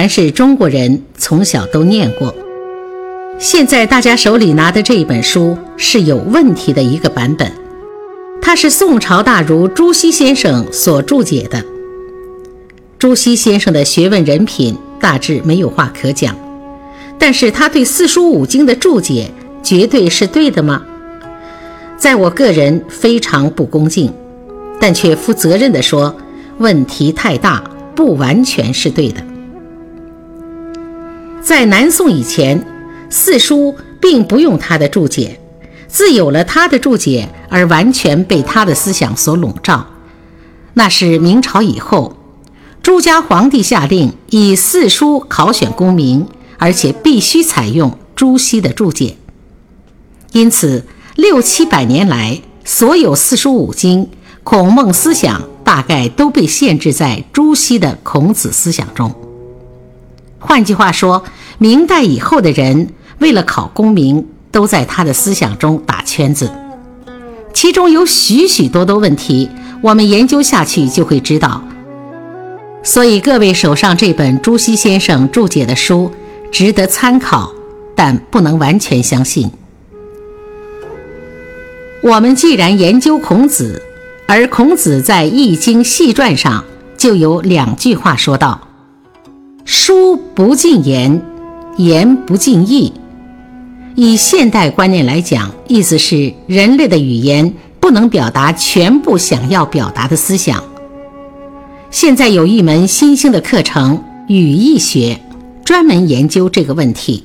凡是中国人从小都念过，现在大家手里拿的这一本书是有问题的一个版本，它是宋朝大儒朱熹先生所注解的。朱熹先生的学问人品大致没有话可讲，但是他对四书五经的注解绝对是对的吗？在我个人非常不恭敬，但却负责任地说，问题太大，不完全是对的。在南宋以前，四书并不用他的注解，自有了他的注解而完全被他的思想所笼罩。那是明朝以后，朱家皇帝下令以四书考选功名，而且必须采用朱熹的注解。因此，六七百年来，所有四书五经、孔孟思想大概都被限制在朱熹的孔子思想中。换句话说，明代以后的人为了考功名，都在他的思想中打圈子，其中有许许多多问题，我们研究下去就会知道。所以各位手上这本朱熹先生注解的书值得参考，但不能完全相信。我们既然研究孔子，而孔子在《易经》系传上就有两句话说道。书不尽言，言不尽意。以现代观念来讲，意思是人类的语言不能表达全部想要表达的思想。现在有一门新兴的课程——语义学，专门研究这个问题。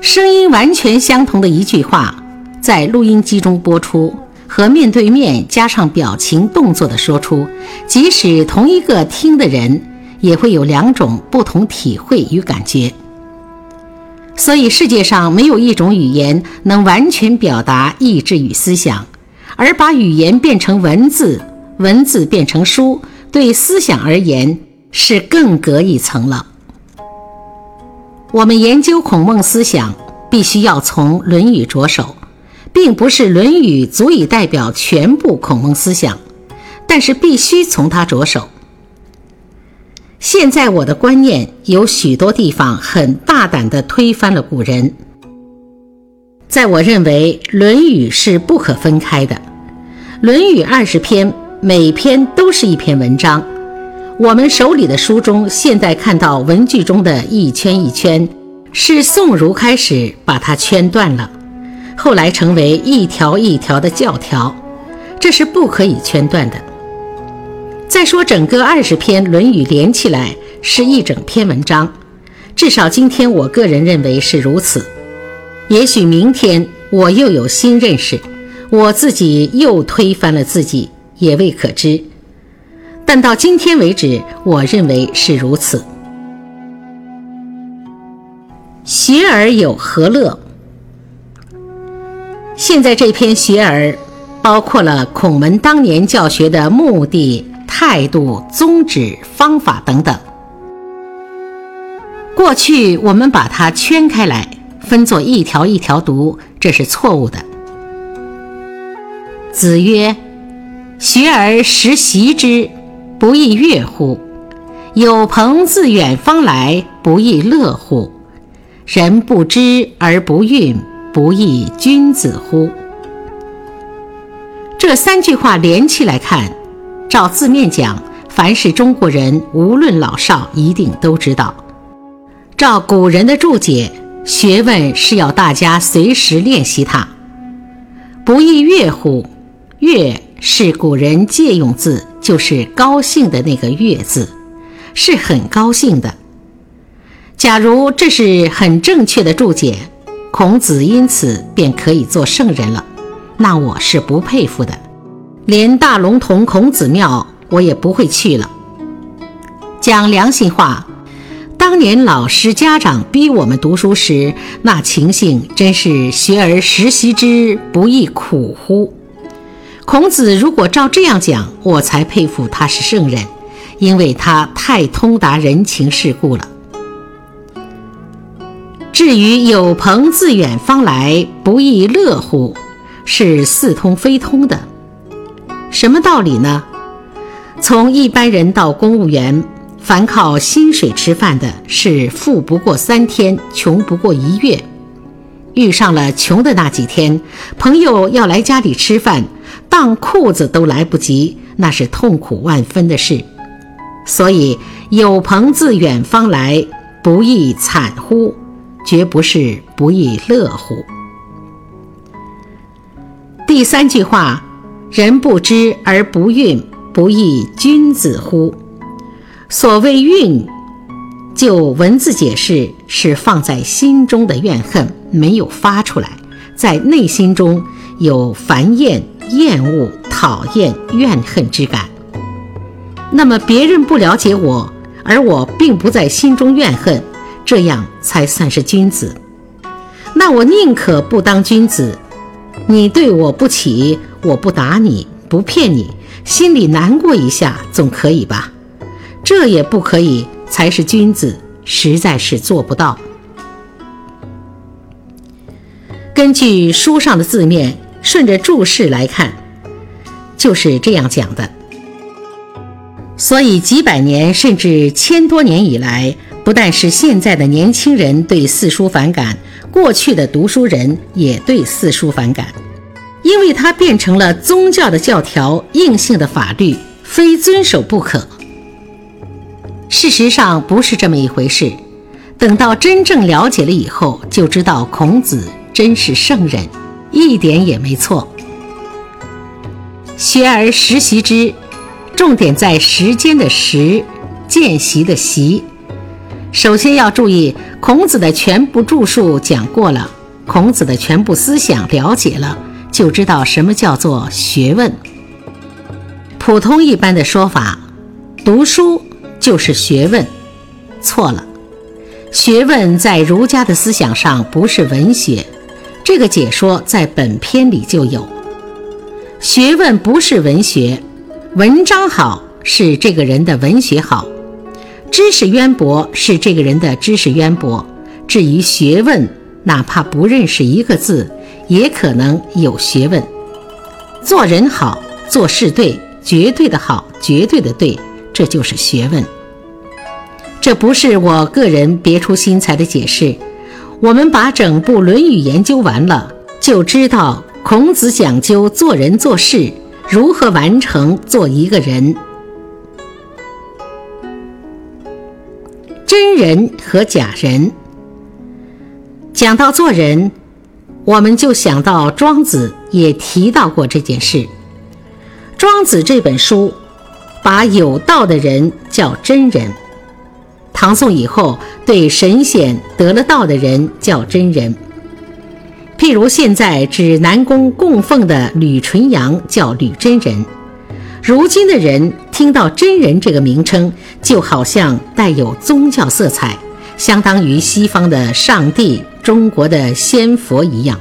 声音完全相同的一句话，在录音机中播出，和面对面加上表情动作的说出，即使同一个听的人。也会有两种不同体会与感觉，所以世界上没有一种语言能完全表达意志与思想，而把语言变成文字，文字变成书，对思想而言是更隔一层了。我们研究孔孟思想，必须要从《论语》着手，并不是《论语》足以代表全部孔孟思想，但是必须从它着手。现在我的观念有许多地方很大胆地推翻了古人。在我认为，《论语》是不可分开的，《论语》二十篇，每篇都是一篇文章。我们手里的书中，现在看到文句中的一圈一圈，是宋儒开始把它圈断了，后来成为一条一条的教条，这是不可以圈断的。再说，整个二十篇《论语》连起来是一整篇文章，至少今天我个人认为是如此。也许明天我又有新认识，我自己又推翻了自己，也未可知。但到今天为止，我认为是如此。学而有何乐？现在这篇学而，包括了孔门当年教学的目的。态度、宗旨、方法等等。过去我们把它圈开来，分作一条一条读，这是错误的。子曰：“学而时习之，不亦乐乎？有朋自远方来，不亦乐乎？人不知而不愠，不亦君子乎？”这三句话连起来看。照字面讲，凡是中国人，无论老少，一定都知道。照古人的注解，学问是要大家随时练习它。不亦乐乎？乐是古人借用字，就是高兴的那个乐字，是很高兴的。假如这是很正确的注解，孔子因此便可以做圣人了，那我是不佩服的。连大龙峒孔子庙我也不会去了。讲良心话，当年老师家长逼我们读书时，那情形真是学而时习之，不亦苦乎？孔子如果照这样讲，我才佩服他是圣人，因为他太通达人情世故了。至于有朋自远方来，不亦乐乎？是似通非通的。什么道理呢？从一般人到公务员，凡靠薪水吃饭的，是富不过三天，穷不过一月。遇上了穷的那几天，朋友要来家里吃饭，当裤子都来不及，那是痛苦万分的事。所以有朋自远方来，不亦惨乎？绝不是不亦乐乎。第三句话，人不知而不愠，不亦君子乎？所谓愠，就文字解释是放在心中的怨恨没有发出来，在内心中有烦厌、厌恶、讨厌、怨恨之感。那么别人不了解我，而我并不在心中怨恨。这样才算是君子。那我宁可不当君子。你对我不起，我不打你，不骗你，心里难过一下总可以吧？这也不可以，才是君子，实在是做不到。根据书上的字面，顺着注释来看，就是这样讲的。所以几百年甚至千多年以来。不但是现在的年轻人对四书反感，过去的读书人也对四书反感，因为它变成了宗教的教条，硬性的法律，非遵守不可。事实上不是这么一回事。等到真正了解了以后，就知道孔子真是圣人，一点也没错。学而时习之，重点在时间的时，见习的习。首先要注意，孔子的全部著述讲过了，孔子的全部思想了解了，就知道什么叫做学问。普通一般的说法，读书就是学问，错了。学问在儒家的思想上不是文学，这个解说在本篇里就有。学问不是文学，文章好是这个人的文学好。知识渊博是这个人的知识渊博，至于学问，哪怕不认识一个字，也可能有学问。做人好，做事对，绝对的好，绝对的对，这就是学问。这不是我个人别出心裁的解释，我们把整部《论语》研究完了，就知道孔子讲究做人做事，如何完成做一个人。真人和假人，讲到做人，我们就想到庄子也提到过这件事。庄子这本书把有道的人叫真人，唐宋以后对神仙得了道的人叫真人。譬如现在指南宫供奉的吕纯阳叫吕真人。如今的人听到“真人”这个名称，就好像带有宗教色彩，相当于西方的上帝、中国的仙佛一样。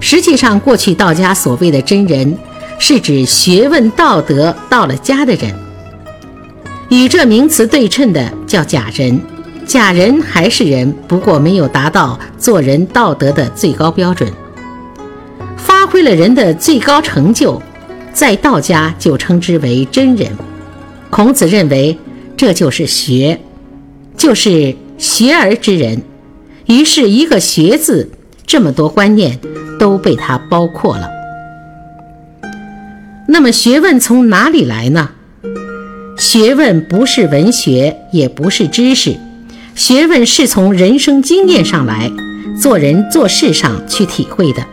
实际上，过去道家所谓的“真人”，是指学问道德到了家的人。与这名词对称的叫假人，假人还是人，不过没有达到做人道德的最高标准，发挥了人的最高成就。在道家就称之为真人，孔子认为这就是学，就是学而知人。于是，一个“学”字，这么多观念都被他包括了。那么，学问从哪里来呢？学问不是文学，也不是知识，学问是从人生经验上来，做人做事上去体会的。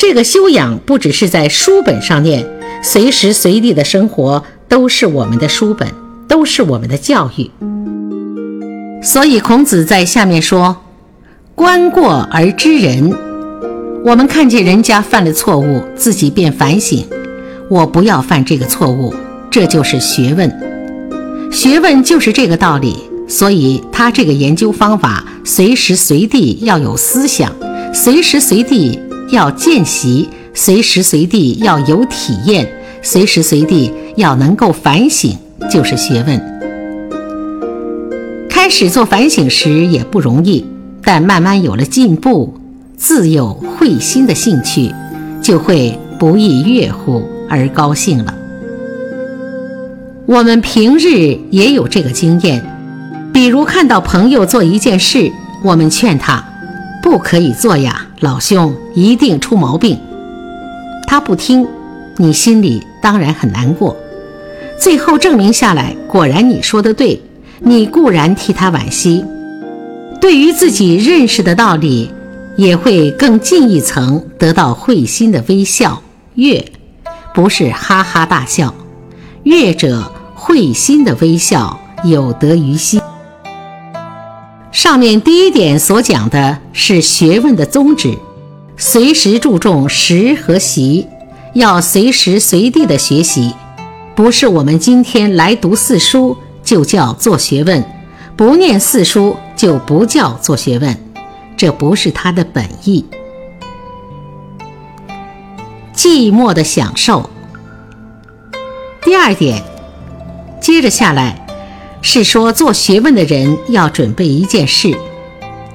这个修养不只是在书本上念，随时随地的生活都是我们的书本，都是我们的教育。所以孔子在下面说：“观过而知人。”我们看见人家犯了错误，自己便反省：我不要犯这个错误。这就是学问，学问就是这个道理。所以他这个研究方法，随时随地要有思想，随时随地要见习，随时随地要有体验，随时随地要能够反省，就是学问。开始做反省时也不容易，但慢慢有了进步，自有会心的兴趣，就会不亦乐乎而高兴了。我们平日也有这个经验，比如看到朋友做一件事，我们劝他不可以做呀，老兄一定出毛病。他不听，你心里当然很难过。最后证明下来，果然你说的对，你固然替他惋惜，对于自己认识的道理，也会更进一层，得到会心的微笑。悦，不是哈哈大笑，悦者。会心的微笑有得于心。上面第一点所讲的是学问的宗旨，随时注重实和习，要随时随地的学习，不是我们今天来读四书就叫做学问，不念四书就不叫做学问，这不是他的本意。寂寞的享受。第二点。接着下来，是说做学问的人要准备一件事。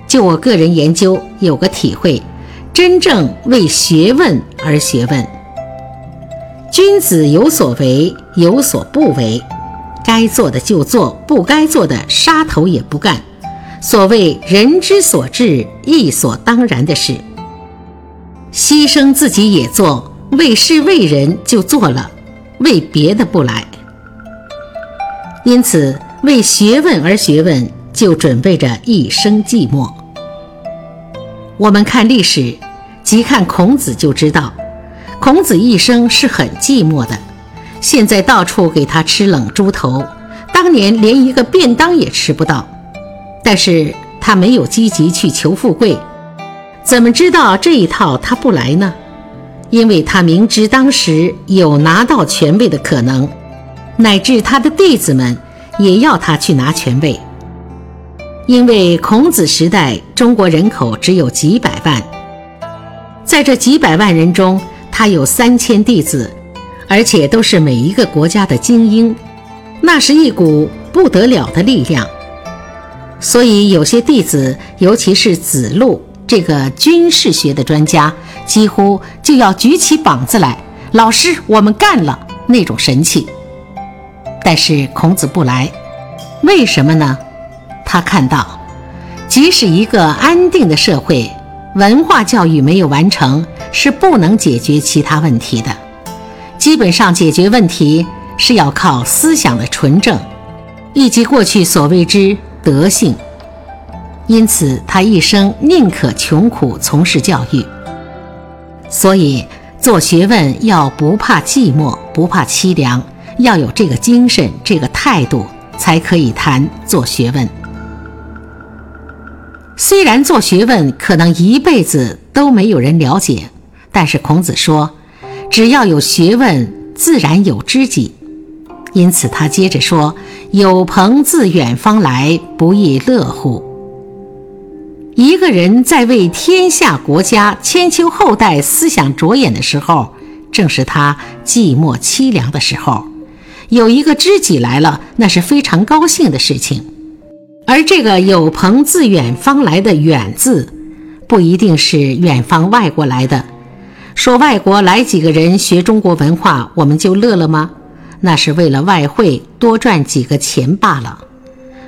就我个人研究有个体会，真正为学问而学问。君子有所为，有所不为，该做的就做，不该做的杀头也不干。所谓人之所至，亦所当然的事。牺牲自己也做，为事为人就做了，为别的不来。因此，为学问而学问，就准备着一生寂寞。我们看历史，即看孔子就知道，孔子一生是很寂寞的。现在到处给他吃冷猪头，当年连一个便当也吃不到。但是他没有积极去求富贵，怎么知道这一套他不来呢？因为他明知当时有拿到权位的可能。乃至他的弟子们也要他去拿权位，因为孔子时代中国人口只有几百万，在这几百万人中，他有三千弟子，而且都是每一个国家的精英，那是一股不得了的力量。所以有些弟子，尤其是子路这个军事学的专家，几乎就要举起膀子来：“老师，我们干了！”那种神气。但是孔子不来，为什么呢？他看到，即使一个安定的社会，文化教育没有完成，是不能解决其他问题的。基本上解决问题是要靠思想的纯正，以及过去所谓之德性。因此，他一生宁可穷苦从事教育。所以，做学问要不怕寂寞，不怕凄凉。要有这个精神，这个态度，才可以谈做学问。虽然做学问可能一辈子都没有人了解，但是孔子说：“只要有学问，自然有知己。”因此，他接着说：“有朋自远方来，不亦乐乎？”一个人在为天下国家、千秋后代思想着眼的时候，正是他寂寞凄凉的时候。有一个知己来了，那是非常高兴的事情。而这个“有朋自远方来的远”字，不一定是远方外国来的。说外国来几个人学中国文化，我们就乐了吗？那是为了外汇多赚几个钱罢了。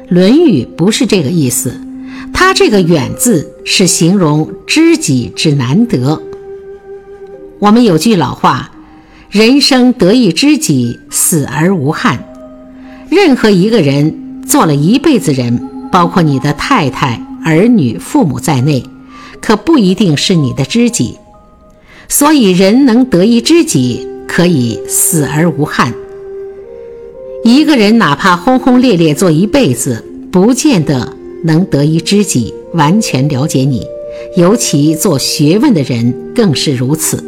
《论语》不是这个意思，它这个“远”字是形容知己之难得。我们有句老话。人生得一知己，死而无憾。任何一个人做了一辈子人，包括你的太太、儿女、父母在内，可不一定是你的知己。所以，人能得一知己，可以死而无憾。一个人哪怕轰轰烈烈做一辈子，不见得能得一知己，完全了解你。尤其做学问的人更是如此。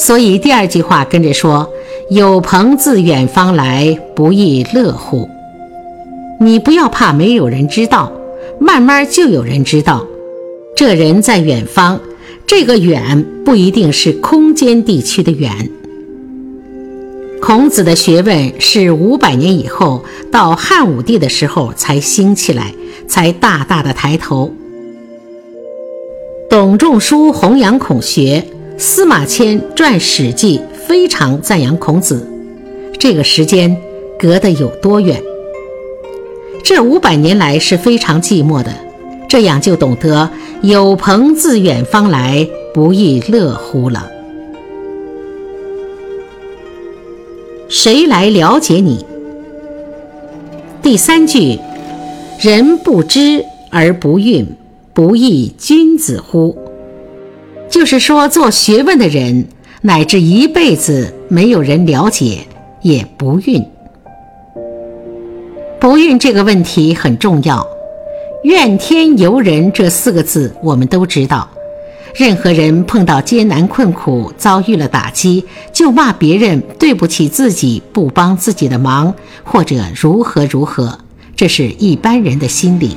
所以第二句话跟着说：“有朋自远方来，不亦乐乎？”你不要怕没有人知道，慢慢就有人知道。这人在远方，这个远不一定是空间地区的远。孔子的学问是五百年以后到汉武帝的时候才兴起来，才大大的抬头。董仲舒弘扬孔学，司马迁撰《史记》，非常赞扬孔子。这个时间隔得有多远？这五百年来是非常寂寞的，这样就懂得“有朋自远方来，不亦乐乎”了。谁来了解你？第三句，“人不知而不愠，不亦君子乎？”就是说，做学问的人，乃至一辈子没有人了解，也不孕。不孕这个问题很重要，“怨天尤人”这四个字我们都知道。任何人碰到艰难困苦、遭遇了打击，就骂别人对不起自己、不帮自己的忙，或者如何如何，这是一般人的心理。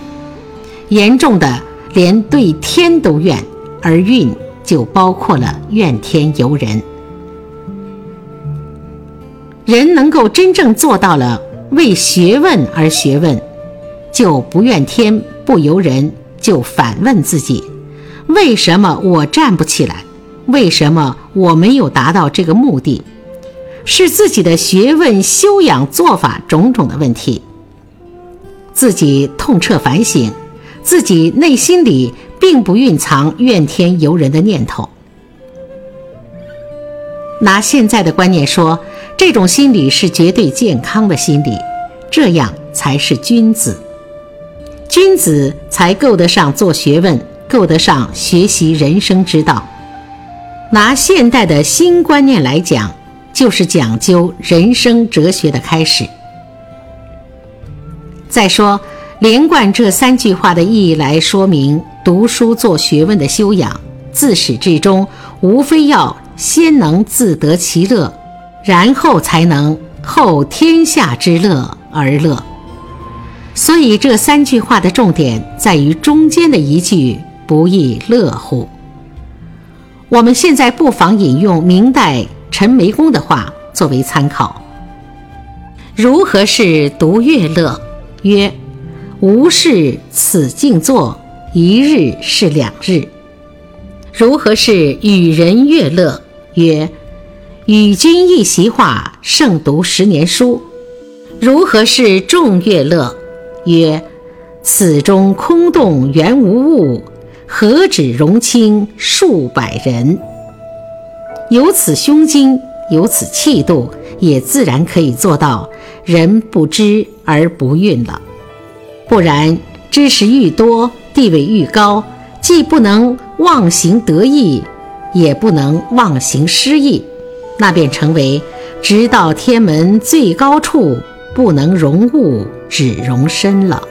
严重的连对天都怨，而怨就包括了怨天尤人。人能够真正做到了。为学问而学问，就不怨天不尤人，就反问自己：为什么我站不起来？为什么我没有达到这个目的？是自己的学问修养做法种种的问题。自己痛彻反省，自己内心里并不蕴藏怨天尤人的念头。拿现在的观念说。这种心理是绝对健康的心理，这样才是君子。君子才够得上做学问，够得上学习人生之道。拿现代的新观念来讲，就是讲究人生哲学的开始。再说，连贯这三句话的意义来说明，读书做学问的修养，自始至终，无非要先能自得其乐。然后才能后天下之乐而乐，所以这三句话的重点在于中间的一句“不亦乐乎”。我们现在不妨引用明代陈眉公的话作为参考：“如何是独乐乐？曰：无事此静坐，一日是两日。如何是与人乐乐？曰：”与君一席话，胜读十年书。如何是众乐乐？曰：此中空洞原无物，何止容卿数百人？有此胸襟，有此气度，也自然可以做到人不知而不愠了。不然，知识愈多，地位愈高，既不能忘形得意，也不能忘形失意。那便成为直到天门最高处，不能容物，只容身了。